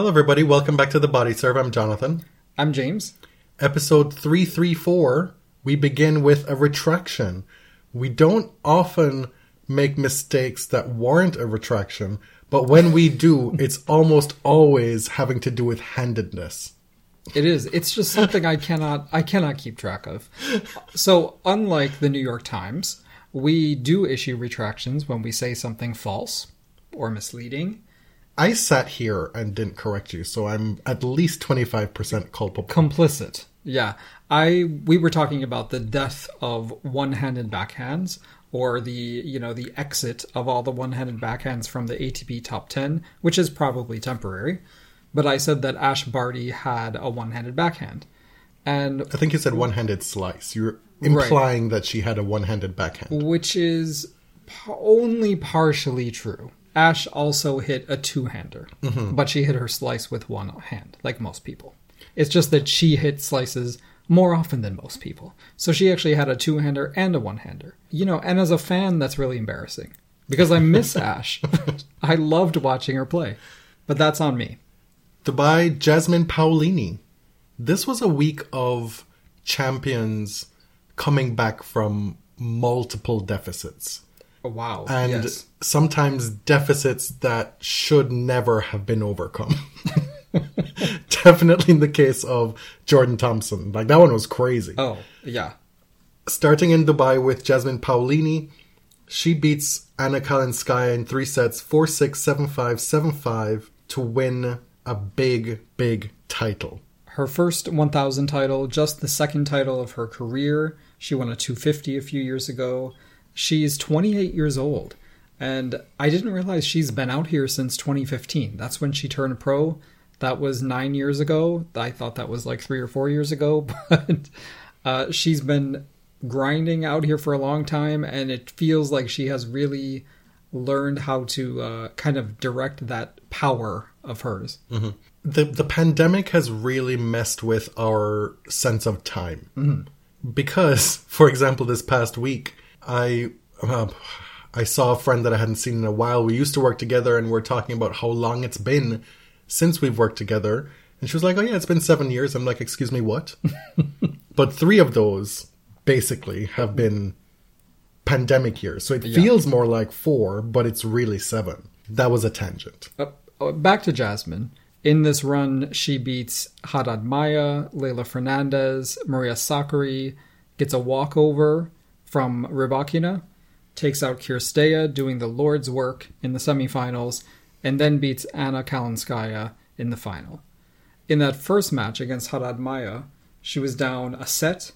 Hello, everybody. Welcome back to the Body Serve. I'm Jonathan. I'm James. Episode 334. We begin with a retraction. We don't often make mistakes that warrant a retraction, but when we do, it's almost always having to do with handedness. It is. It's just something I cannot I cannot keep track of. So, unlike the New York Times, we do issue retractions when we say something false or misleading. I sat here and didn't correct you, so I'm at least 25% culpable. Complicit. Yeah. I we were talking about the death of one-handed backhands or the, you know, the exit of all the one-handed backhands from the ATP top 10, which is probably temporary. But I said that Ash Barty had a one-handed backhand. And I think you said one handed slice. You're implying that she had a one handed backhand. which is only partially true. Ash also hit a two hander, mm-hmm. but she hit her slice with one hand, like most people. It's just that she hit slices more often than most people. So she actually had a two hander and a one hander. You know, and as a fan, that's really embarrassing because I miss Ash. I loved watching her play, but that's on me. Dubai Jasmine Paolini. This was a week of champions coming back from multiple deficits. Oh, wow. And yes. sometimes deficits that should never have been overcome. Definitely in the case of Jordan Thompson. Like that one was crazy. Oh, yeah. Starting in Dubai with Jasmine Paolini, she beats Anna Kalinskaya in three sets 4 6, 7 5, 7 5 to win a big, big title. her first 1000 title, just the second title of her career. She won a 250 a few years ago. She's 28 years old, and I didn't realize she's been out here since 2015. That's when she turned pro. That was nine years ago. I thought that was like three or four years ago, but uh, she's been grinding out here for a long time, and it feels like she has really learned how to uh, kind of direct that power of hers. the the pandemic has really messed with our sense of time because for example this past week i uh, i saw a friend that i hadn't seen in a while. We used to work together and we're talking about how long it's been since we've worked together. And she was like oh yeah it's been seven years. I'm like excuse me what? But three of those basically have been pandemic years. So it feels more like four but it's really seven. That was a tangent. Uh, uh, back to Jasmine. In this run, she beats Haddad Maia, Leylah Fernandez, Maria Sakkari, gets a walkover from Rybakina, takes out Cirstea doing the Lord's work in the semifinals, and then beats Anna Kalinskaya in the final. In that first match against Haddad Maia, she was down a set,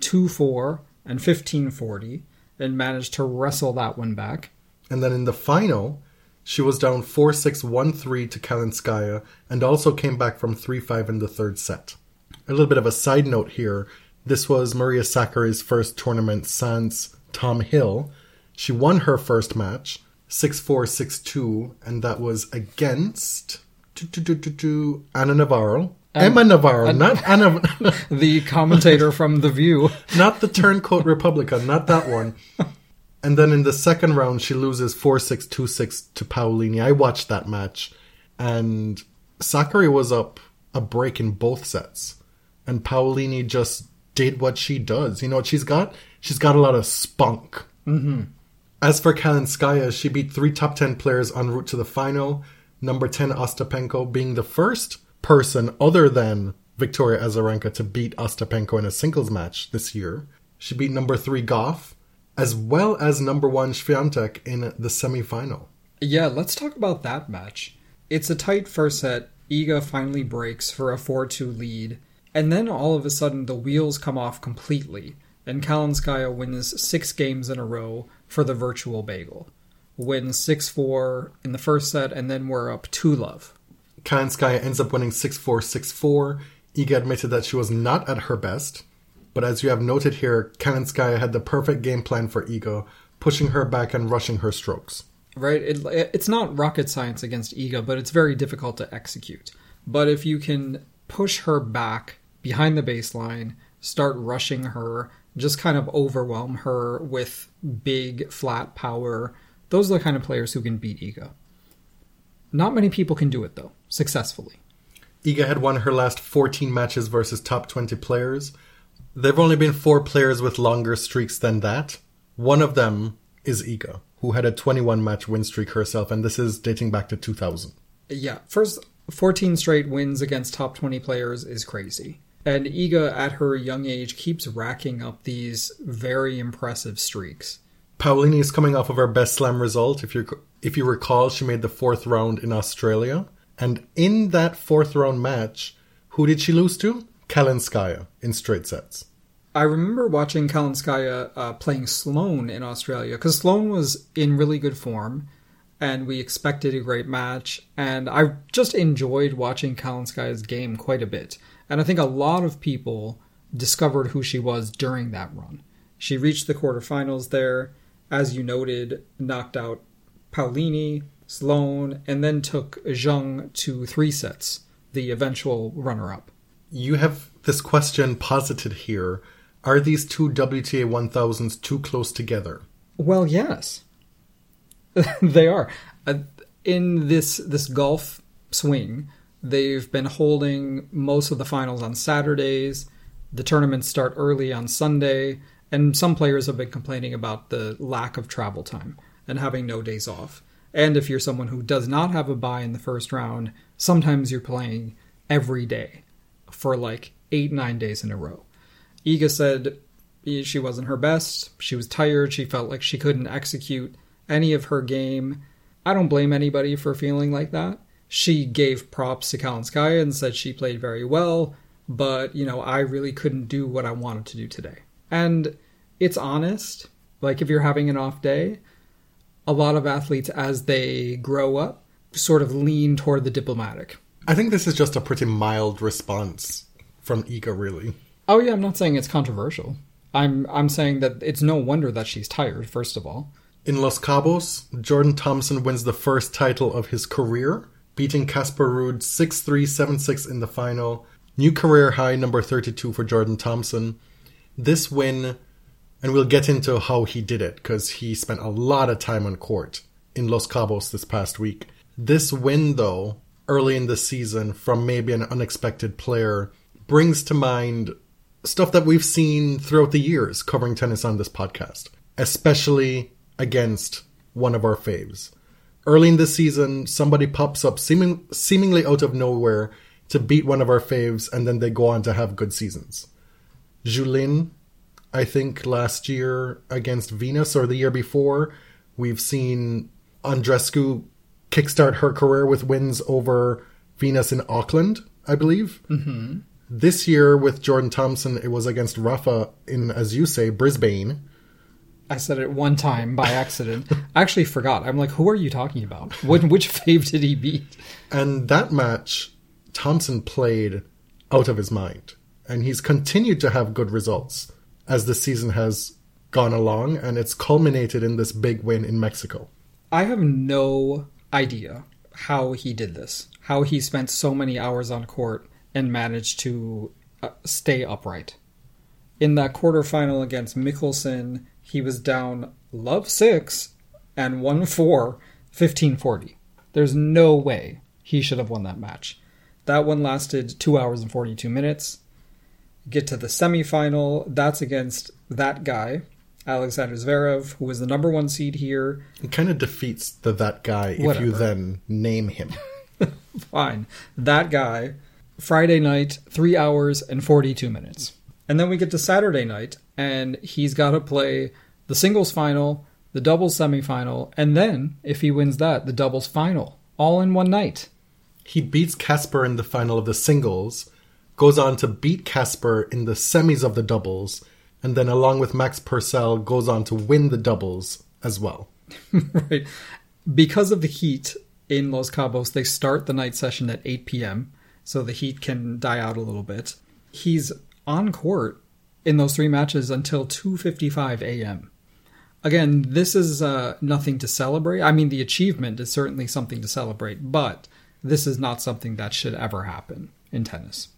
2 4, and 15 40, and managed to wrestle that one back. And then in the final, she was down 4 6 1 3 to Kalinskaya and also came back from 3 5 in the third set. A little bit of a side note here this was Maria Sakkari's first tournament since Tom Hill. She won her first match 6 4 6 2, and that was against Anna Navarro. Emma Navarro, not Anna, The commentator from The View. not the turncoat Republican, not that one. And then in the second round, she loses 4 6 2 6 to Paolini. I watched that match, and Sakkari was up a break in both sets. And Paolini just did what she does. You know what she's got? She's got a lot of spunk. Mm-hmm. As for Kalinskaya, she beat three top 10 players en route to the final. Number 10, Ostapenko, being the first person other than Victoria Azarenka to beat Ostapenko in a singles match this year. She beat number 3, Gauff, as well as number 1, Swiatek in the semi-final. Yeah, let's talk about that match. It's a tight first set. Iga finally breaks for a 4 2 lead. And then all of a sudden, the wheels come off completely, and Kalinskaya wins six games in a row for the virtual bagel. Wins 6 4 in the first set, and then we're up 2 love. Kalinskaya ends up winning 6 4 6 4. Iga admitted that she was not at her best, but as you have noted here, Kalinskaya had the perfect game plan for Iga, pushing her back and rushing her strokes. right? It, it's not rocket science against Iga, but it's very difficult to execute. But if you can push her back behind the baseline, start rushing her, just kind of overwhelm her with big flat power, those are the kind of players who can beat Iga. Not many people can do it though, successfully. Iga had won her last 14 matches versus top 20 players. There have only been four players with longer streaks than that. One of them is Iga, who had a 21 match win streak herself, and this is dating back to 2000. Yeah, first 14 straight wins against top 20 players is crazy. And Iga, at her young age, keeps racking up these very impressive streaks. Paolini is coming off of her best slam result. If you if you recall, she made the fourth round in Australia, and in that fourth round match, who did she lose to? Kalinskaya in straight sets. I remember watching Kalinskaya uh, playing Sloane in Australia because Sloane was in really good form, and we expected a great match. And I just enjoyed watching Kalinskaya's game quite a bit. And I think a lot of people discovered who she was during that run. She reached the quarterfinals there, as you noted, knocked out Paolini, Sloane, and then took Zheng to three sets, the eventual runner up. You have this question posited here. Are these two WTA 1000s too close together? Well, yes, they are. Uh, in this this Gulf swing, they've been holding most of the finals on Saturdays. The tournaments start early on Sunday, and some players have been complaining about the lack of travel time and having no days off. And if you're someone who does not have a bye in the first round, sometimes you're playing every day for like eight, nine days in a row. Iga said she wasn't her best. She was tired. She felt like she couldn't execute any of her game. I don't blame anybody for feeling like that. She gave props to Kalinskaya and said she played very well, but, you know, I really couldn't do what I wanted to do today. And it's honest. Like, if you're having an off day, a lot of athletes, as they grow up, sort of lean toward the diplomatic. I think this is just a pretty mild response from Iga, really. Oh yeah, I'm not saying it's controversial. I'm I'm saying that it's no wonder that she's tired. First of all, In Los Cabos, Jordan Thompson wins the first title of his career, beating Casper Ruud 6 3 7 6 in the final. New career high, number 32 for Jordan Thompson. This win, and we'll get into how he did it, because he spent a lot of time on court in Los Cabos this past week. This win, though, early in the season from maybe an unexpected player, brings to mind stuff that we've seen throughout the years covering tennis on this podcast, especially against one of our faves. Early in the season, somebody pops up seeming, seemingly out of nowhere to beat one of our faves, and then they go on to have good seasons. Julin, I think last year against Venus or the year before, we've seen Andreescu kickstart her career with wins over Venus in Auckland, I believe. Mm-hmm. This year with Jordan Thompson, it was against Rafa in, as you say, Brisbane. I said it one time by accident. I actually forgot. I'm like, who are you talking about? What, which fave did he beat? And that match, Thompson played out of his mind. And he's continued to have good results as the season has gone along, and it's culminated in this big win in Mexico. I have no idea how he did this. How he spent so many hours on court and managed to uh, stay upright. In that quarterfinal against Michelsen, he was down love 6 and won 4 1540. There's no way he should have won that match. That one lasted 2 hours and 42 minutes. Get to the semifinal, that's against that guy, Alexander Zverev, who was the number 1 seed here. It kind of defeats the that guy if you then name him. Fine. That guy, Friday night, 3 hours and 42 minutes. And then we get to Saturday night, and he's got to play the singles final, the doubles semifinal, and then, if he wins that, the doubles final, all in one night. He beats Casper in the final of the singles, goes on to beat Casper in the semis of the doubles, and then, along with Max Purcell, goes on to win the doubles as well. right. Because of the heat in Los Cabos, they start the night session at 8 p.m. so the heat can die out a little bit. He's on court in those three matches until 2:55 a.m. Again, this is uh, nothing to celebrate. I mean, the achievement is certainly something to celebrate, but this is not something that should ever happen in tennis.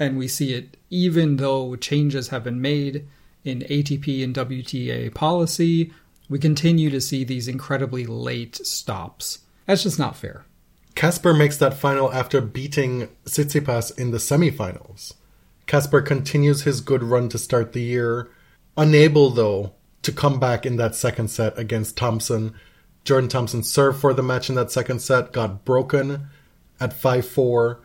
And we see it even though changes have been made in ATP and WTA policy, we continue to see these incredibly late stops. That's just not fair. Casper makes that final after beating Tsitsipas in the semifinals. Casper continues his good run to start the year, unable though to come back in that second set against Thompson. Jordan Thompson served for the match in that second set, got broken at 5 4,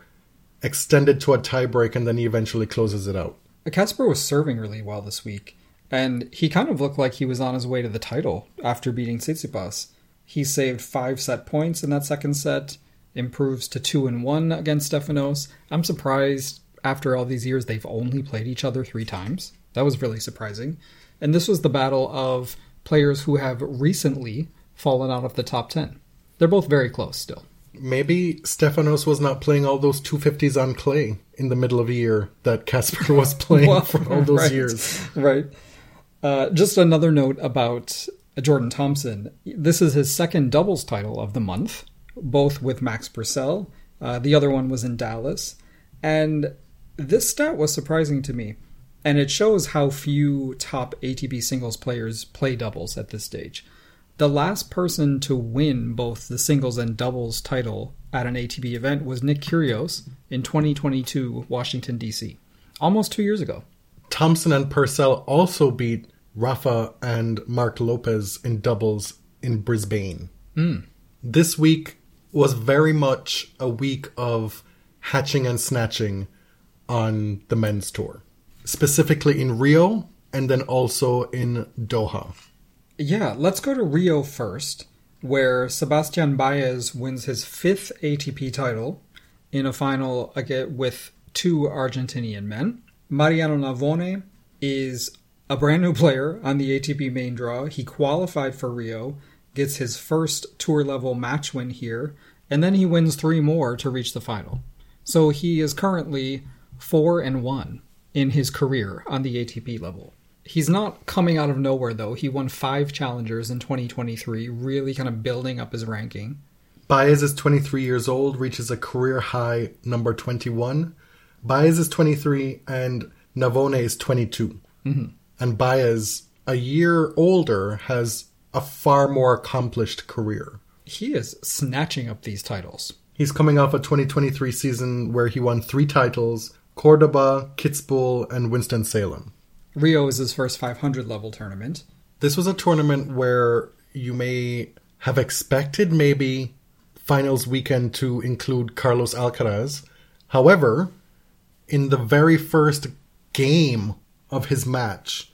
extended to a tiebreak, and then he eventually closes it out. Uh, Casper was serving really well this week, and he kind of looked like he was on his way to the title after beating Tsitsipas. He saved five set points in that second set, improves to two and one against Stefanos. I'm surprised after all these years they've only played each other three times. That was really surprising. And this was the battle of players who have recently fallen out of the top 10. They're both very close still. Maybe Stefanos was not playing all those 250s on clay in the middle of a year that Casper was playing well, for all those right, years. Right. Uh, just another note about Jordan Thompson. This is his second doubles title of the month, both with Max Purcell. Uh, the other one was in Dallas. And this stat was surprising to me. And it shows how few top ATP singles players play doubles at this stage. The last person to win both the singles and doubles title at an ATP event was Nick Kyrgios in 2022 Washington D.C. Almost 2 years ago. Thompson and Purcell also beat Rafa and Marc Lopez in doubles in Brisbane. Mm. This week was very much a week of hatching and snatching on the men's tour, specifically in Rio and then also in Doha. Yeah, let's go to Rio first, where Sebastian Baez wins his fifth ATP title in a final with two Argentinian men. Mariano Navone is a brand new player on the ATP main draw. He qualified for Rio, gets his first tour level match win here, and then he wins three more to reach the final. So he is currently 4 and 1 in his career on the ATP level. He's not coming out of nowhere, though. He won five challengers in 2023, really kind of building up his ranking. Baez is 23 years old, reaches a career high number 21. Baez is 23 and Navone is 22. Mm-hmm. And Baez, a year older, has a far more accomplished career. He is snatching up these titles. He's coming off a 2023 season where he won three titles Cordoba, Kitzbühel, and Winston-Salem. Rio is his first 500 level tournament. This was a tournament where you may have expected maybe finals weekend to include Carlos Alcaraz. However, in the very first game of his match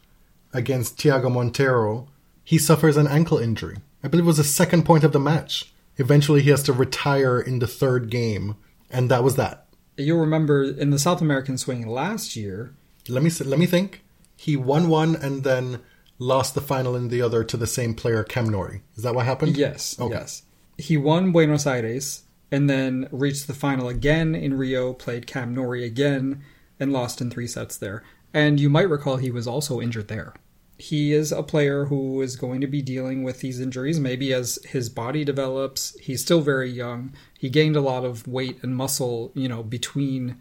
against Thiago Monteiro, he suffers an ankle injury. I believe it was the second point of the match. Eventually, he has to retire in the third game, and that was that. You'll remember in the South American swing last year. Let me let me think he won one and then lost the final in the other to the same player, Cam Norrie. Is that what happened? Yes. Okay. Yes. He won Buenos Aires and then reached the final again in Rio, played Cam Norrie again, and lost in three sets there. And you might recall he was also injured there. He is a player who is going to be dealing with these injuries maybe as his body develops. He's still very young. He gained a lot of weight and muscle, you know, between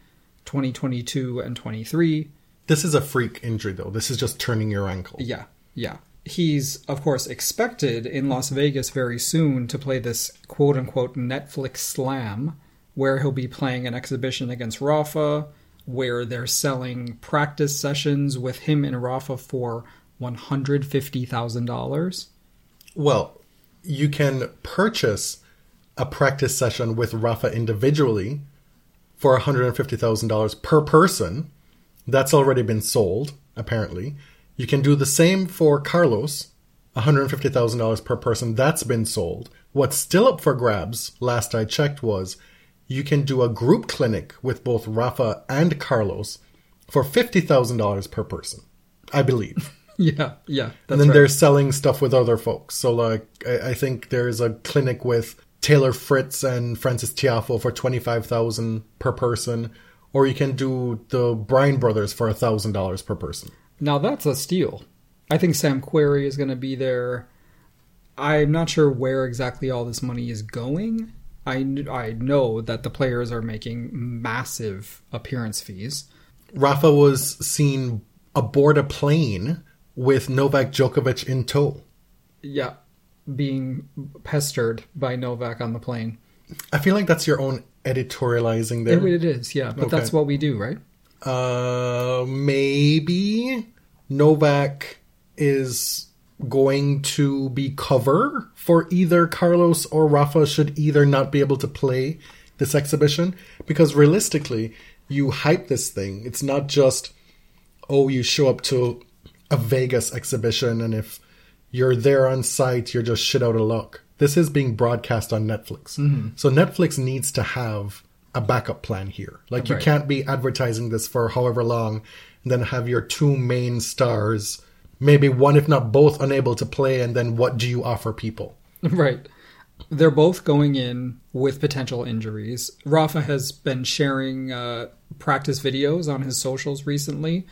2022 and 23 this is a freak injury, though. This is just turning your ankle. Yeah, yeah. He's, of course, expected in Las Vegas very soon to play this quote unquote Netflix slam, where he'll be playing an exhibition against Rafa, where they're selling practice sessions with him and Rafa for $150,000. Well, you can purchase a practice session with Rafa individually for $150,000 per person that's already been sold, apparently. You can do the same for Carlos, $150,000 per person. That's been sold. What's still up for grabs, last I checked, was you can do a group clinic with both Rafa and Carlos for $50,000 per person, I believe. yeah, yeah. and then right. they're selling stuff with other folks. So, like, I, I think there's a clinic with Taylor Fritz and Frances Tiafoe for 25,000 per person or you can do the Bryan brothers for $1,000 per person. Now that's a steal. I think Sam Querrey is going to be there. I'm not sure where exactly all this money is going. I, I know that the players are making massive appearance fees. Rafa was seen aboard a plane with Novak Djokovic in tow. Yeah, being pestered by Novak on the plane. I feel like that's your own editorializing there. It, it is, yeah, but okay. that's what we do, right? Uh, maybe Novak is going to be cover for either Carlos or Rafa should either not be able to play this exhibition because realistically you hype this thing it's not just oh you show up to a Vegas exhibition and if you're there on site you're just shit out of luck this is being broadcast on Netflix mm-hmm. so Netflix needs to have a backup plan here like you can't be advertising this for however long and then have your two main stars maybe one, if not both, unable to play, and then what do you offer people? Right. They're both going in with potential injuries. Rafa has been sharing uh, practice videos on his socials recently,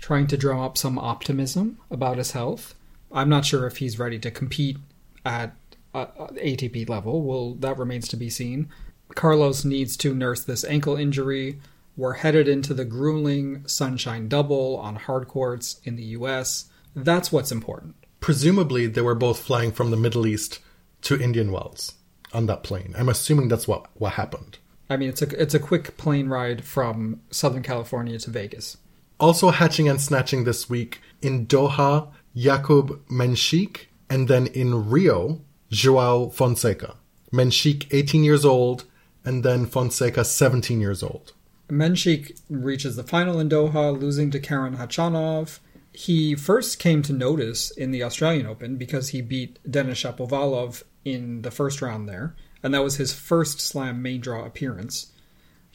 trying to drum up some optimism about his health. I'm not sure if he's ready to compete at uh, ATP level. Well, that remains to be seen. Carlos needs to nurse this ankle injury. We're headed into the grueling Sunshine Double on hard courts in the US. That's what's important. Presumably, they were both flying from the Middle East to Indian Wells on that plane. I'm assuming that's what, what happened. I mean, it's a it's a quick plane ride from Southern California to Vegas. Also hatching and snatching this week in Doha, Jakub Mensik, and then in Rio, Joao Fonseca. Mensik, 18 years old, and then Fonseca, 17 years old. Mensik reaches the final in Doha, losing to Karen Khachanov. He first came to notice in the Australian Open because he beat Denis Shapovalov in the first round there, and that was his first Slam main draw appearance.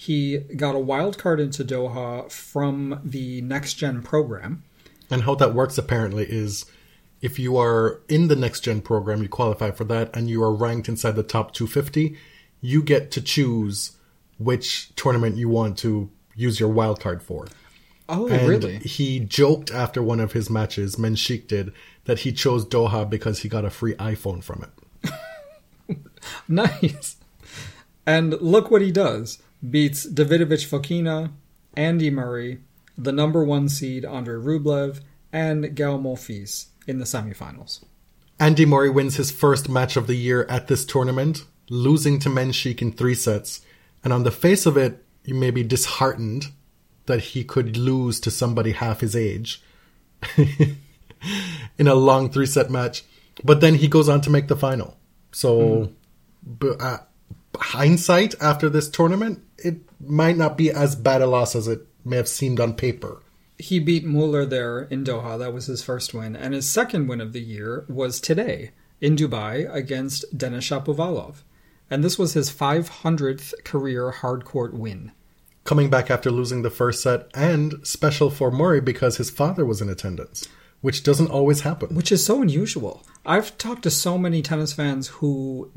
He got a wild card into Doha from the Next Gen program. And how that works apparently is if you are in the Next Gen program, you qualify for that, and you are ranked inside the top 250, you get to choose which tournament you want to use your wild card for. Oh, and really? He joked after one of his matches, Mensik did, that he chose Doha because he got a free iPhone from it. nice. And look what he does. Beats Davidovich Fokina, Andy Murray, the number one seed Andre Rublev, and Gael Monfils in the semifinals. Andy Murray wins his first match of the year at this tournament, losing to Mensik in three sets and on the face of it, you may be disheartened that he could lose to somebody half his age in a long three set match. But then he goes on to make the final. So, mm. uh, hindsight after this tournament, it might not be as bad a loss as it may have seemed on paper. He beat Muller there in Doha. That was his first win. And his second win of the year was today in Dubai against Denis Shapovalov and this was his 500th career hardcourt win. Coming back after losing the first set, and special for Murray because his father was in attendance, which doesn't always happen. Which is so unusual. I've talked to so many tennis fans who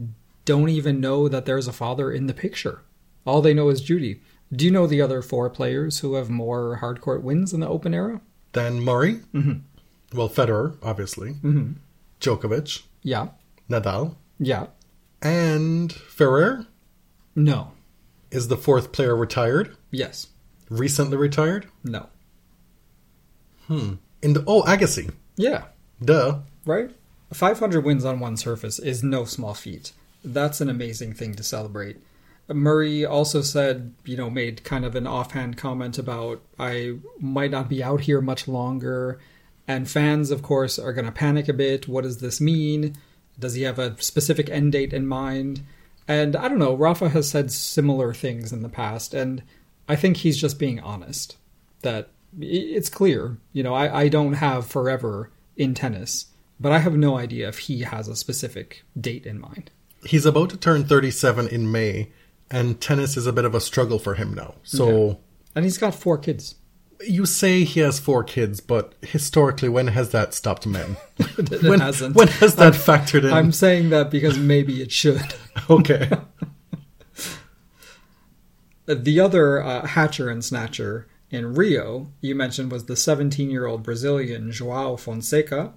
don't even know that there's a father in the picture. All they know is Judy. Do you know the other four players who have more hardcourt wins in the Open era? Than Murray? Mm-hmm. Well, Federer, obviously. Mm-hmm. Djokovic. Yeah. Nadal. Yeah. And Ferrer No. is the fourth player retired. Yes. Recently retired. No. Hmm. In the oh Agassi. Yeah. Duh. Right? 500 wins on one surface is no small feat. That's an amazing thing to celebrate. Murray also said, you know, made kind of an offhand comment about I might not be out here much longer. And fans, of course, are going to panic a bit. What does this mean? Does he have a specific end date in mind? And I don't know, Rafa has said similar things in the past, and I think he's just being honest. That it's clear, you know, I, I don't have forever in tennis, but I have no idea if he has a specific date in mind. He's about to turn 37 in May, and tennis is a bit of a struggle for him now. So. Yeah. And he's got four kids. You say he has four kids, but historically, when has that stopped men? It when, hasn't. when has that factored in? I'm saying that because maybe it should. Okay. The other uh, Hatcher and Snatcher in Rio, you mentioned, was the 17 year old Brazilian Joao Fonseca.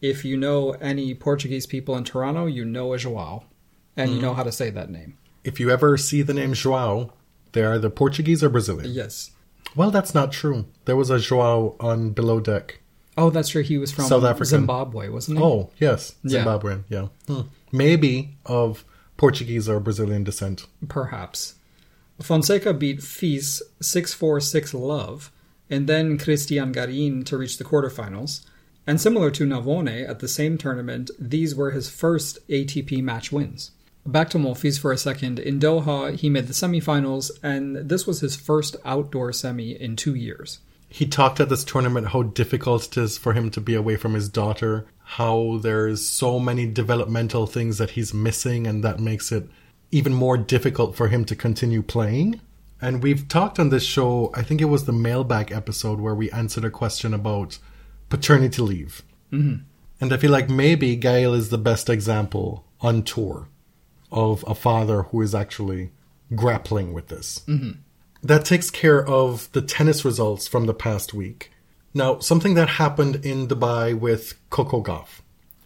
If you know any Portuguese people in Toronto, you know a Joao, and you know how to say that name. If you ever see the name Joao, they are either Portuguese or Brazilian. Yes. Well, that's not true. There was a Joao on Below Deck. Oh, that's true. He was from South African. Zimbabwe, wasn't he? Oh, yes. Yeah. Zimbabwean, yeah. Hmm. Maybe of Portuguese or Brazilian descent. Perhaps. Fonseca beat Fils 6 4 6 Love, and then Cristian Garin to reach the quarterfinals. And similar to Navone at the same tournament, these were his first ATP match wins. Back to Monfils for a second. In Doha, he made the semifinals, and this was his first outdoor semi in two years. He talked at this tournament how difficult it is for him to be away from his daughter, how there's so many developmental things that he's missing, and that makes it even more difficult for him to continue playing. And we've talked on this show, I think it was the mailbag episode where we answered a question about paternity leave. Mm-hmm. And I feel like maybe Gael is the best example on tour of a father who is actually grappling with this. Mm-hmm. That takes care of the tennis results from the past week. Now, something that happened in Dubai with Coco Gauff.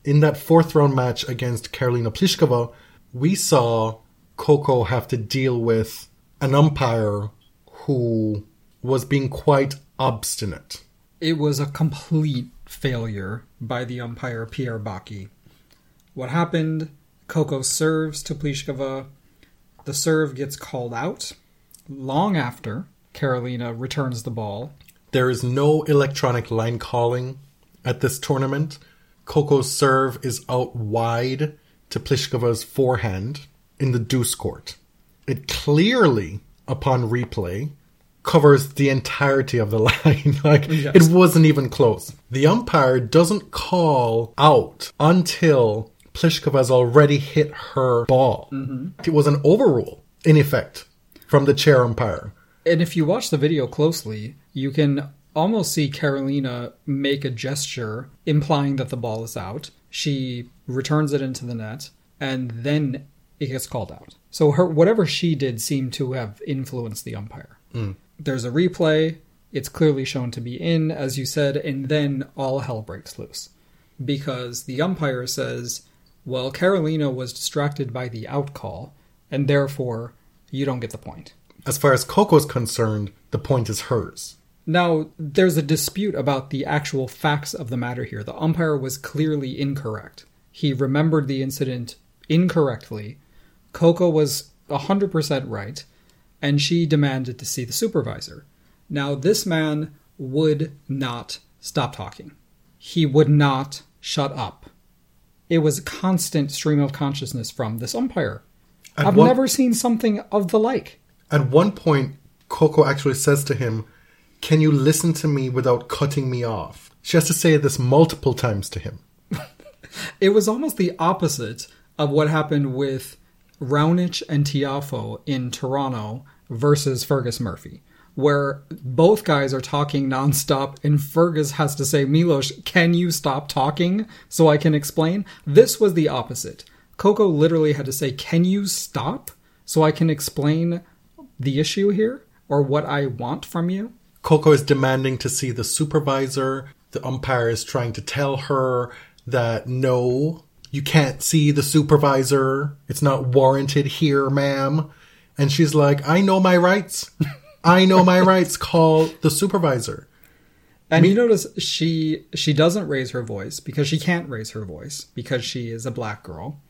In that fourth round match against Karolina Pliskova, we saw Coco have to deal with an umpire who was being quite obstinate. It was a complete failure by the umpire Pierre Bacchi. What happened? Coco serves to Pliskova. The serve gets called out long after Karolina returns the ball. There is no electronic line calling at this tournament. Coco's serve is out wide to Pliskova's forehand in the deuce court. It clearly, upon replay, covers the entirety of the line. like Yes. it wasn't even close. The umpire doesn't call out until Pliskova has already hit her ball. Mm-hmm. It was an overrule, in effect, from the chair umpire. And if you watch the video closely, you can almost see Karolina make a gesture implying that the ball is out. She returns it into the net, and then it gets called out. So her whatever she did seemed to have influenced the umpire. Mm. There's a replay. It's clearly shown to be in, as you said, and then all hell breaks loose. Because the umpire says, well, Karolina was distracted by the outcall, and therefore you don't get the point. As far as Coco's concerned, the point is hers. Now, there's a dispute about the actual facts of the matter here. The umpire was clearly incorrect. He remembered the incident incorrectly. Coco was 100% right, and she demanded to see the supervisor. Now, this man would not stop talking. He would not shut up. It was a constant stream of consciousness from this umpire. At I've one- never seen something of the like. At one point, Coco actually says to him, Can you listen to me without cutting me off? She has to say this multiple times to him. It was almost the opposite of what happened with Raonic and Tiafoe in Toronto versus Fergus Murphy, where both guys are talking nonstop and Fergus has to say, Milos, can you stop talking so I can explain? This was the opposite. Coco literally had to say, Can you stop so I can explain the issue here or what I want from you? Coco is demanding to see the supervisor. The umpire is trying to tell her that no, you can't see the supervisor. It's not warranted here, ma'am. And she's like, I know my rights. I know my rights. Call the supervisor. And you notice she she doesn't raise her voice because she can't raise her voice because she is a black girl.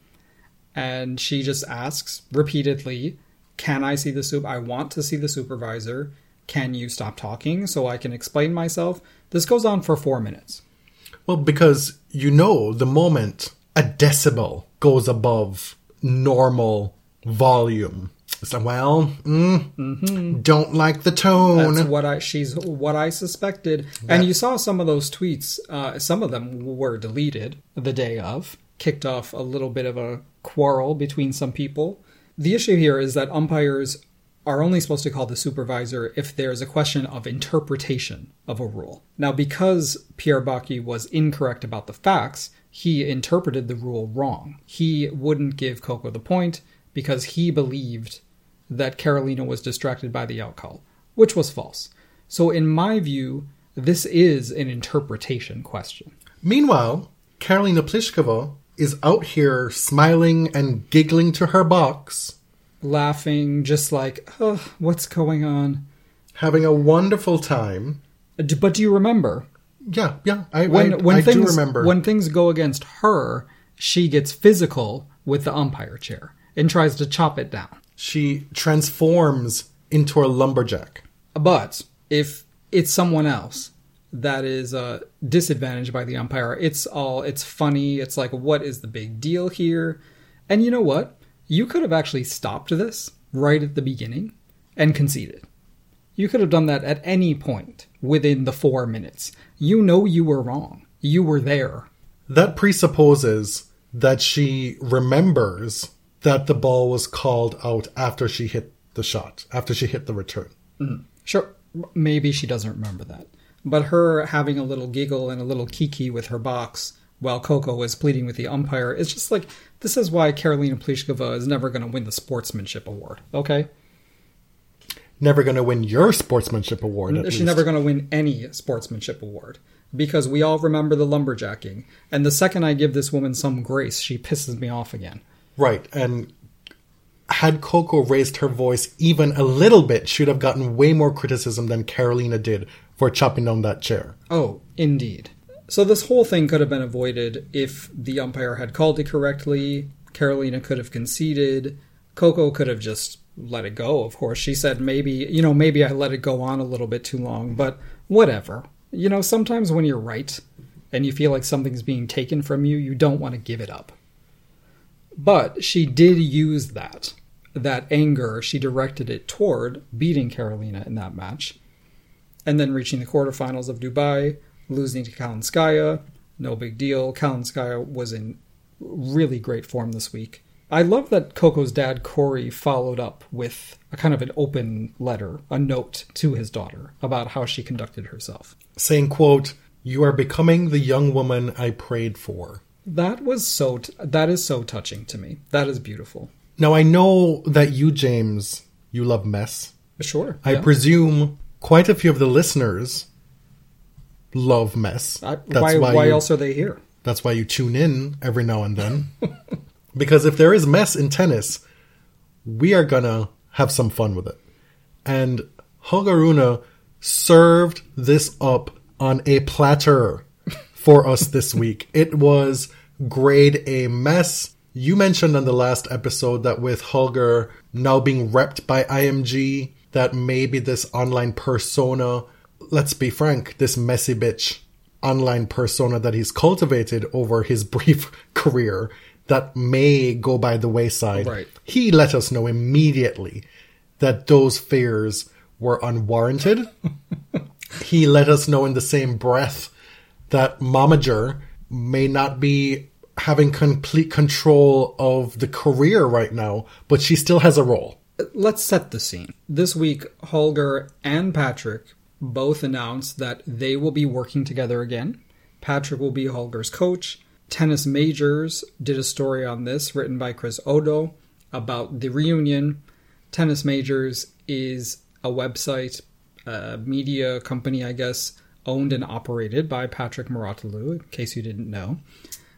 And she just asks repeatedly, "Can I see the soup? I want to see the supervisor. Can you stop talking so I can explain myself?" This goes on for 4 minutes. Well, because you know the moment a decibel goes above normal volume, it's like, well, mm, don't like the tone. That's what I she's what I suspected. And you saw some of those tweets. Uh, some of them were deleted the day of, kicked off a little bit of a quarrel between some people. The issue here is that umpires are only supposed to call the supervisor if there's a question of interpretation of a rule. Now, because Pierre Bacchi was incorrect about the facts, he interpreted the rule wrong. He wouldn't give Coco the point because he believed that Karolina was distracted by the outcall, which was false. So, in my view, this is an interpretation question. Meanwhile, Karolina Pliskova is out here smiling and giggling to her box, Laughing, just like, oh, what's going on? having a wonderful time. But do you remember Yeah, yeah, I, when I, when I things do remember. when things go against her, she gets physical with the umpire chair and tries to chop it down. She transforms into a lumberjack. But if it's someone else that is uh, disadvantaged by the umpire, it's all it's funny. It's like, what is the big deal here? And you know what? You could have actually stopped this right at the beginning and conceded. You could have done that at any point within the four minutes. You know you were wrong. You were there. That presupposes that she remembers that the ball was called out after she hit the shot, after she hit the return. Mm-hmm. Sure, maybe she doesn't remember that. But her having a little giggle and a little kiki with her box while Coco was pleading with the umpire is just like this is why Karolina Pliskova is never going to win the sportsmanship award. Okay, Never going to win your sportsmanship award. At she's least. never going to win any sportsmanship award because we all remember the lumberjacking. And the second I give this woman some grace, she pisses me off again. Right, and had Coco raised her voice even a little bit, she'd have gotten way more criticism than Karolina did for chopping down that chair. Oh, indeed. So this whole thing could have been avoided if the umpire had called it correctly. Karolina could have conceded. Coco could have just let it go. Of course, she said maybe, you know, maybe I let it go on a little bit too long, but whatever. You know, sometimes when you're right and you feel like something's being taken from you, you don't want to give it up. But she did use that. That anger, she directed it toward beating Karolina in that match and then reaching the quarterfinals of Dubai, losing to Kalinskaya. No big deal. Kalinskaya was in really great form this week. I love that Coco's dad, Corey, followed up with a kind of an open letter, a note to his daughter about how she conducted herself. Saying, quote, You are becoming the young woman I prayed for. That was so, t- that is so touching to me. That is beautiful. Now I know that you, James, you love mess. Sure. I yeah. presume quite a few of the listeners love mess. I- That's why, why, why you, else are they here? That's why you tune in every now and then. because if there is mess in tennis, we are gonna have some fun with it. And Holger Rune served this up on a platter for us this week. It was grade A mess. You mentioned on the last episode that with Holger now being repped by IMG, that maybe this online persona, let's be frank, this messy bitch online persona that he's cultivated over his brief career that may go by the wayside. Right. He let us know immediately that those fears were unwarranted. he let us know in the same breath that Momager may not be having complete control of the career right now, but she still has a role. Let's set the scene. This week, Holger and Patrick both announced that they will be working together again. Patrick will be Holger's coach. Tennis Majors did a story on this written by Chris Oddo about the reunion. Tennis Majors is a website, a media company, I guess, owned and operated by Patrick Mouratoglou, in case you didn't know.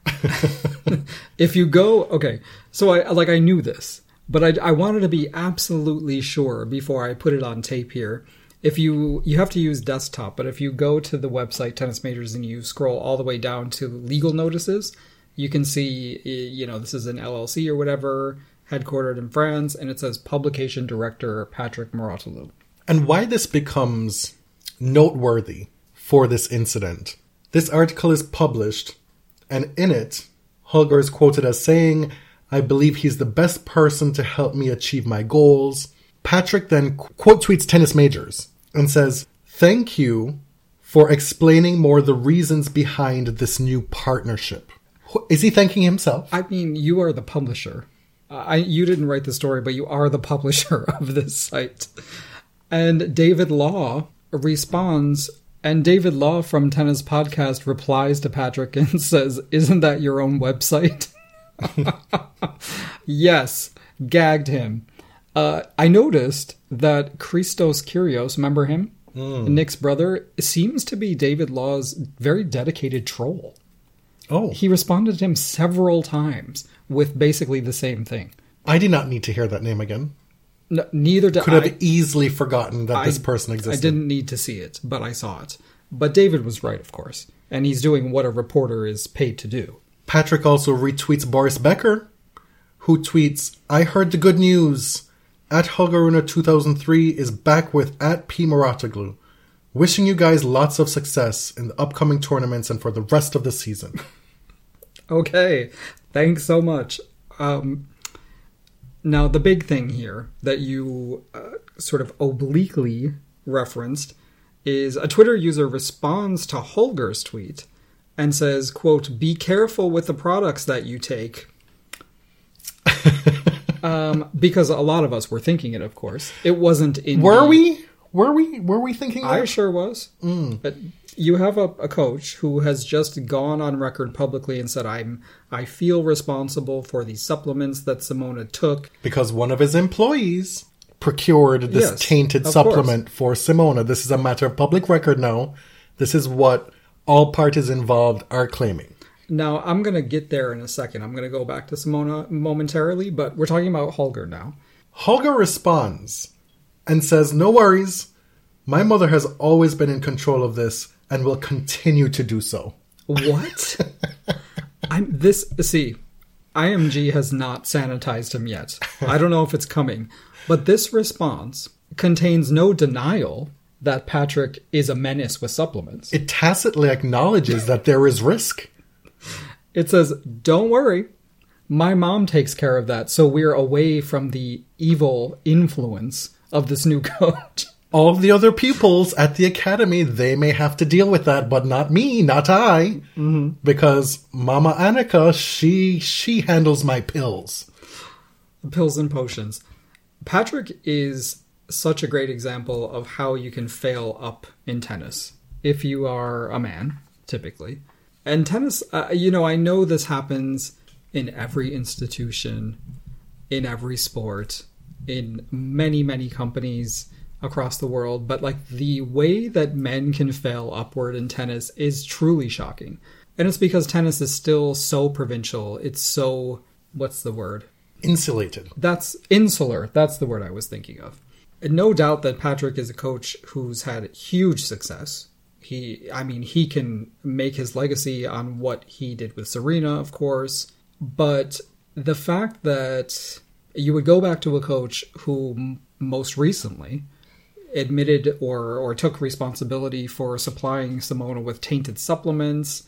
if you go, okay, so I like I knew this, but I, I wanted to be absolutely sure before I put it on tape here. If you you have to use desktop, but if you go to the website Tennis Majors and you scroll all the way down to legal notices, you can see you know this is an LLC or whatever, headquartered in France, and it says publication director Patrick Mouratoglou. And why this becomes noteworthy for this incident. This article is published, and in it, Holger is quoted as saying, I believe he's the best person to help me achieve my goals. Patrick then quote tweets tennis majors and says, Thank you for explaining more the reasons behind this new partnership. Is he thanking himself? I mean, you are the publisher. I you didn't write the story, but you are the publisher of this site. And David Law responds, and David Law from Tennis Podcast replies to Patrick and says, "Isn't that your own website?" yes, gagged him. Uh, I noticed that Christos Kyrgios, remember him, Nick's brother, seems to be David Law's very dedicated troll. Oh, He responded to him several times with basically the same thing. I did not need to hear that name again. No, neither did Could I. have easily forgotten that this person existed. I didn't need to see it, but I saw it. But David was right, of course, and he's doing what a reporter is paid to do. Patrick also retweets Boris Becker, who tweets, I heard the good news. At Holger Rune 2003 is back with at P. Mouratoglou. Wishing you guys lots of success in the upcoming tournaments and for the rest of the season. Okay, thanks so much. Um, now, the big thing here that you uh, sort of obliquely referenced is a Twitter user responds to Holger's tweet and says, quote, be careful with the products that you take. um, because a lot of us were thinking it, of course. It wasn't in Were we? Were we? Were we thinking I sure was. But you have a, a coach who has just gone on record publicly and said, "I'm I feel responsible for the supplements that Simona took." Because one of his employees procured this Yes, tainted supplement for Simona. This is a matter of public record now. This is what all parties involved are claiming. Now I'm going to get there in a second. I'm going to go back to Simona momentarily, but we're talking about Holger now. Holger responds and says, No worries. My mother has always been in control of this and will continue to do so. What? I'm this. See, IMG has not sanitized him yet. I don't know if it's coming, but this response contains no denial that Patrick is a menace with supplements. It tacitly acknowledges that there is risk. It says, "Don't worry, my mom takes care of that, so we're away from the evil influence of this new coach." All the other pupils at the academy, they may have to deal with that, but not me, not I. Because Mama Annika, she she handles my pills. pills and potions. Patrick is such a great example of how you can fail up in tennis if you are a man, typically. And tennis, uh, you know, I know this happens in every institution, in every sport, in many, many companies across the world, but like the way that men can fail upward in tennis is truly shocking. And it's because tennis is still so provincial. It's so, what's the word? Insulated. That's insular. That's the word I was thinking of. And no doubt that Patrick is a coach who's had huge success. He, I mean, he can make his legacy on what he did with Serena, of course. But the fact that you would go back to a coach who most recently admitted or, or took responsibility for supplying Simona with tainted supplements.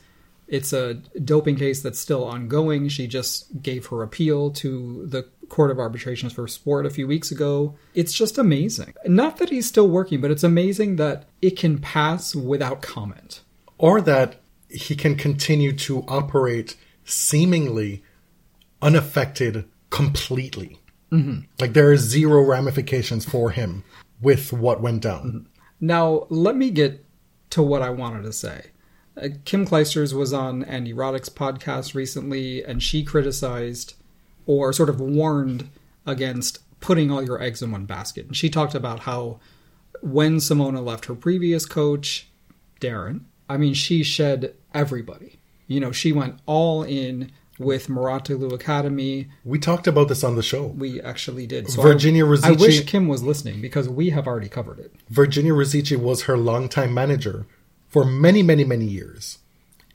It's a doping case that's still ongoing. She just gave her appeal to the Court of Arbitrations for Sport a few weeks ago. It's just amazing. Not that he's still working, but it's amazing that it can pass without comment. Or that he can continue to operate seemingly unaffected completely. Mm-hmm. Like there are zero ramifications for him with what went down. Now, let me get to what I wanted to say. Uh, Kim Clijsters was on Andy Roddick's podcast recently, and she criticized or sort of warned against putting all your eggs in one basket. And she talked about how when Simona left her previous coach, Darren, I mean, she shed everybody. You know, she went all in with Mouratoglou Academy. We talked about this on the show. We actually did. So Virginia I, I wish Kim was listening because we have already covered it. Virginia Ruzici was her longtime manager for many, many, many years.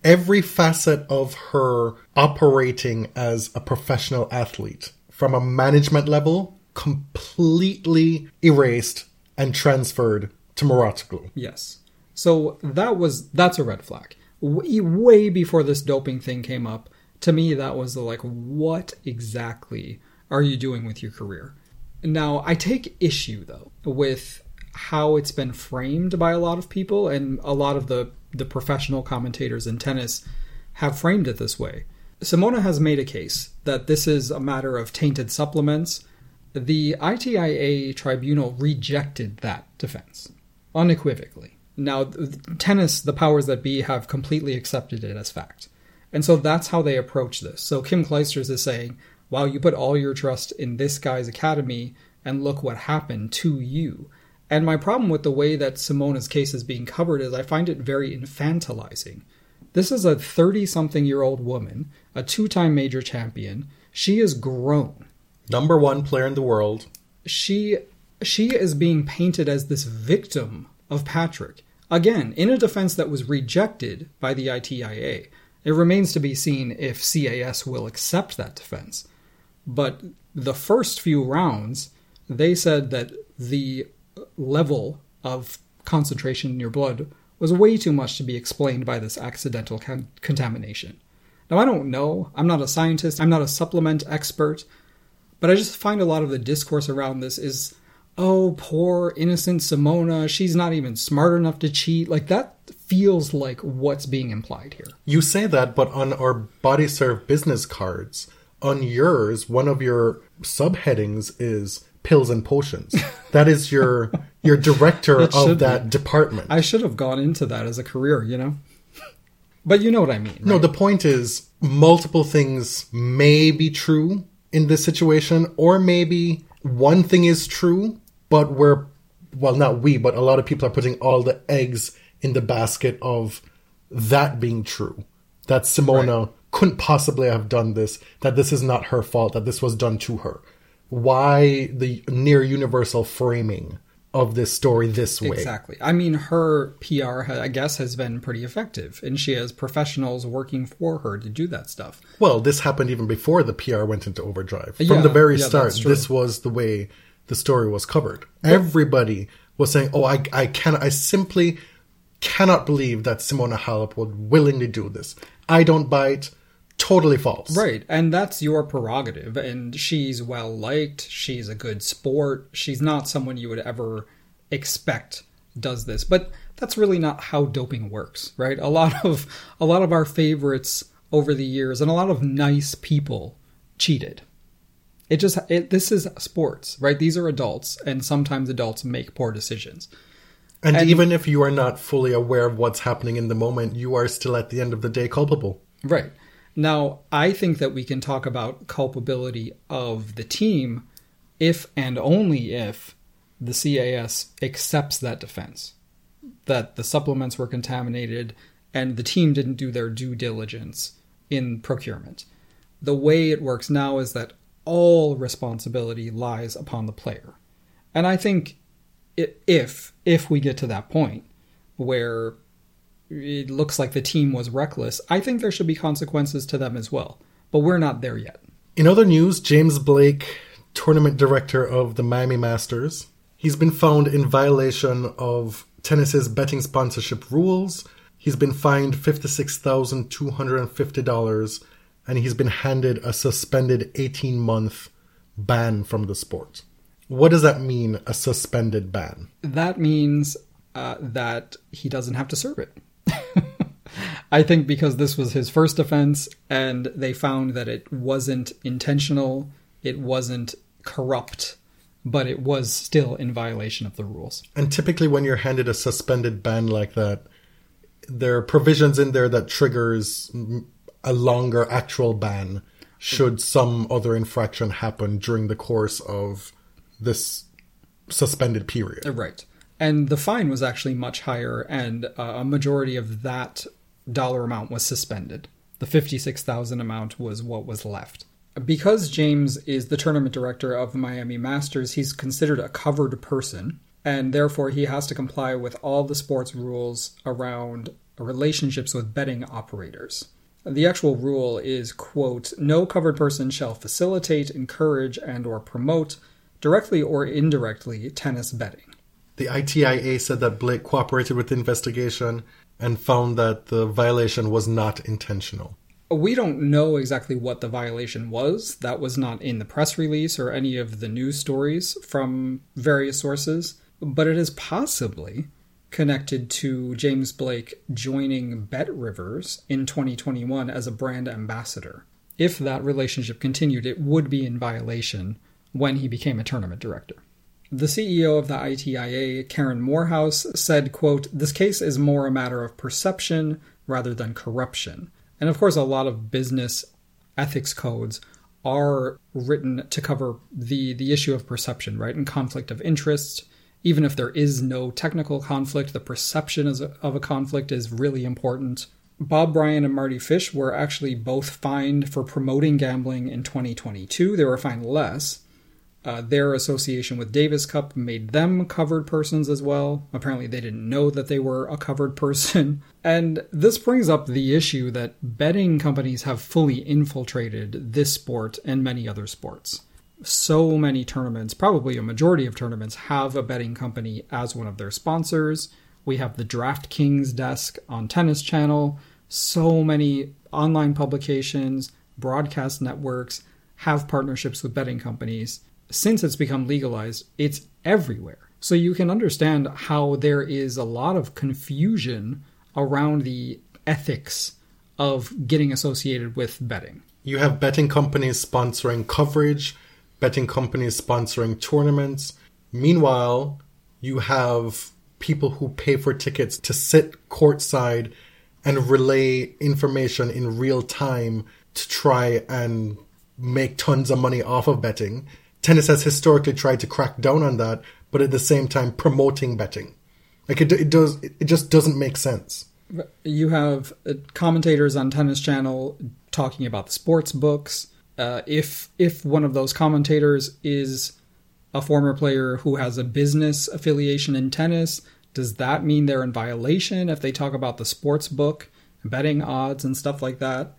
Every facet of her operating as a professional athlete, from a management level, completely erased and transferred to Mouratoglou. Yes. So that was that's a red flag. Way before this doping thing came up, to me that was the like, what exactly are you doing with your career? Now I take issue though with how it's been framed by a lot of people, and a lot of the the professional commentators in tennis have framed it this way. Simona has made a case that this is a matter of tainted supplements. The ITIA tribunal rejected that defense unequivocally. Now, tennis, the powers that be, have completely accepted it as fact. And so that's how they approach this. So Kim Clijsters is saying, wow, you put all your trust in this guy's academy, and look what happened to you. And my problem with the way that Simona's case is being covered is I find it very infantilizing. This is a 30 something year old woman, a two time major champion. She is grown. Number one player in the world. She she is being painted as this victim of Patrick. Again, in a defense that was rejected by the ITIA. It remains to be seen if CAS will accept that defense. But the first few rounds, they said that the level of concentration in your blood was way too much to be explained by this accidental con- contamination. Now, I don't know. I'm not a scientist, I'm not a supplement expert, but I just find a lot of the discourse around this is oh, poor innocent Simona, she's not even smart enough to cheat. Like that feels like what's being implied here. You say that, but on our body serve business cards, on yours, one of your subheadings is pills and potions. that is your your director of that be. department. I should have gone into that as a career, you know. But you know what I mean. Right? No, the point is multiple things may be true in this situation, or maybe one thing is true, but we're well, not we, but a lot of people are putting all the eggs in the basket of that being true. That Simona right. couldn't possibly have done this, that this is not her fault, that this was done to her. Why the near universal framing of this story this way? Exactly. I mean, her PR, I guess, has been pretty effective, and she has professionals working for her to do that stuff. Well, this happened even before the PR went into overdrive. From yeah, the very yeah, start, this was the way the story was covered. Everybody was saying, "Oh, I, I cannot, I simply cannot believe that Simona Halep would willingly do this. I don't buy it. Totally false." Right, and that's your prerogative. And she's well liked. She's a good sport. She's not someone you would ever expect does this, but that's really not how doping works, right? A lot of a lot of our favorites over the years and a lot of nice people cheated it just it, this is sports, right? These are adults, and sometimes adults make poor decisions. And, and, even if you are not fully aware of what's happening in the moment, you are still at the end of the day culpable. Right. Now, I think that we can talk about culpability of the team if and only if the CAS accepts that defense that the supplements were contaminated and the team didn't do their due diligence in procurement. The way it works now is that all responsibility lies upon the player. And I think if if we get to that point where it looks like the team was reckless, I think there should be consequences to them as well. But we're not there yet. In other news, James Blake, tournament director of the Miami Masters, he's been found in violation of tennis's betting sponsorship rules. He's been fined $56,250 and he's been handed a suspended 18 month ban from the sport. What does that mean, a suspended ban? That means uh, that he doesn't have to serve it. I think because this was his first offense and they found that it wasn't intentional, it wasn't corrupt, but it was still in violation of the rules. And typically, when you're handed a suspended ban like that, there are provisions in there that triggers a longer actual ban should some other infraction happen during the course of this suspended period. Uh, right. And the fine was actually much higher, and uh, a majority of that dollar amount was suspended. The 56,000 amount was what was left. Because James is the tournament director of the Miami Masters, he's considered a covered person, and therefore he has to comply with all the sports rules around relationships with betting operators. The actual rule is, quote, no covered person shall facilitate, encourage, and or promote, directly or indirectly, tennis betting. The ITIA said that Blake cooperated with the investigation and found that the violation was not intentional. We don't know exactly what the violation was. That was not in the press release or any of the news stories from various sources, but it is possibly connected to James Blake joining Bet Rivers in 2021 as a brand ambassador. if that relationship continued, it would be in violation when he became a tournament director. The CEO of the ITIA, Karen Moorhouse, said, quote, This case is more a matter of perception rather than corruption. And of course, a lot of business ethics codes are written to cover the, the issue of perception, right? And conflict of interest. Even if there is no technical conflict, the perception of a conflict is really important. Bob Bryan and Mardy Fish were actually both fined for promoting gambling in 2022. They were fined less, uh, their association with Davis Cup made them covered persons as well. Apparently, they didn't know that they were a covered person. And this brings up the issue that betting companies have fully infiltrated this sport and many other sports. So many tournaments, probably a majority of tournaments, have a betting company as one of their sponsors. We have the DraftKings desk on Tennis Channel. So many online publications, broadcast networks have partnerships with betting companies since it's become legalized, it's everywhere. So you can understand how there is a lot of confusion around the ethics of getting associated with betting. You have betting companies sponsoring coverage, betting companies sponsoring tournaments. Meanwhile, you have people who pay for tickets to sit courtside and relay information in real time to try and make tons of money off of betting tennis has historically tried to crack down on that, but at the same time promoting betting. Like it, it does, it just doesn't make sense. You have uh, commentators on Tennis Channel talking about the sports books. Uh, if if one of those commentators is a former player who has a business affiliation in tennis, does that mean they're in violation if they talk about the sports book, betting odds, and stuff like that?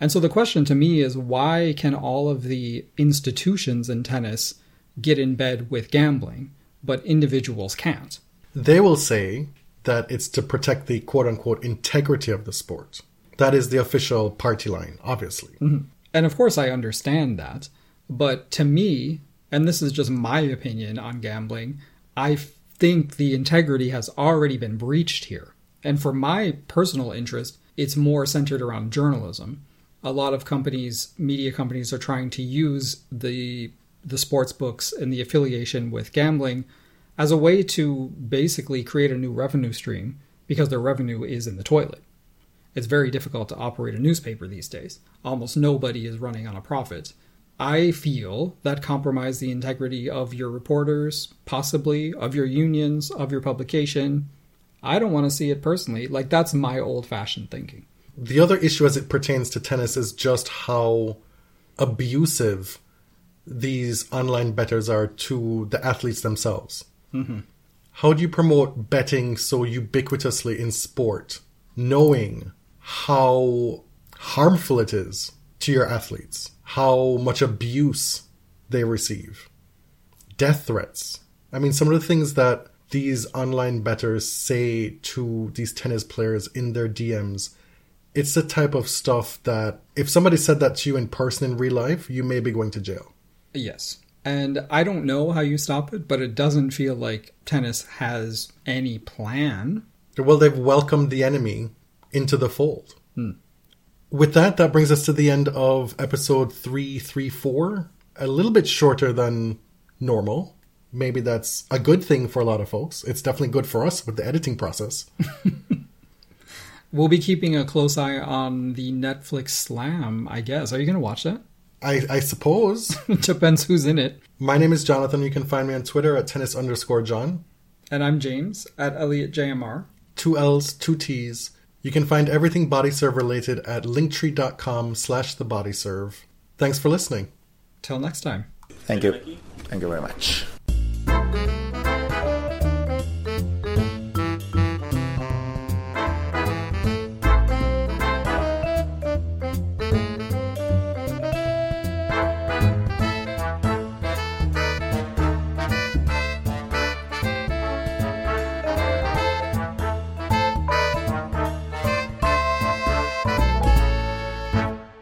And so the question to me is why can all of the institutions in tennis get in bed with gambling, but individuals can't? They will say that it's to protect the quote unquote integrity of the sport. That is the official party line, obviously. Mm-hmm. And of course, I understand that. But to me, and this is just my opinion on gambling, I think the integrity has already been breached here. And for my personal interest, it's more centered around journalism a lot of companies, media companies, are trying to use the the sports books and the affiliation with gambling as a way to basically create a new revenue stream because their revenue is in the toilet. It's very difficult to operate a newspaper these days. Almost nobody is running on a profit. I feel that compromise the integrity of your reporters, possibly of your unions, of your publication. I don't want to see it personally. Like that's my old-fashioned thinking the other issue as it pertains to tennis is just how abusive these online bettors are to the athletes themselves. Mm-hmm. How do you promote betting so ubiquitously in sport, knowing how harmful it is to your athletes, how much abuse they receive, death threats? I mean, some of the things that these online bettors say to these tennis players in their DMs it's the type of stuff that if somebody said that to you in person in real life, you may be going to jail. Yes. And I don't know how you stop it, but it doesn't feel like tennis has any plan. Well, they've welcomed the enemy into the fold. Hmm. With that, that brings us to the end of episode 334. A little bit shorter than normal. Maybe that's a good thing for a lot of folks. It's definitely good for us with the editing process. We'll be keeping a close eye on the Netflix Slam, I guess. Are you going to watch that? I, I suppose. Depends who's in it. My name is Jonathan. You can find me on Twitter at tennis underscore John. And I'm James at Elliot JMR. Two L's, two T's. You can find everything body serve related at linktree.com slash the body serve. Thanks for listening. Till next time. Thank you. Thank you very much.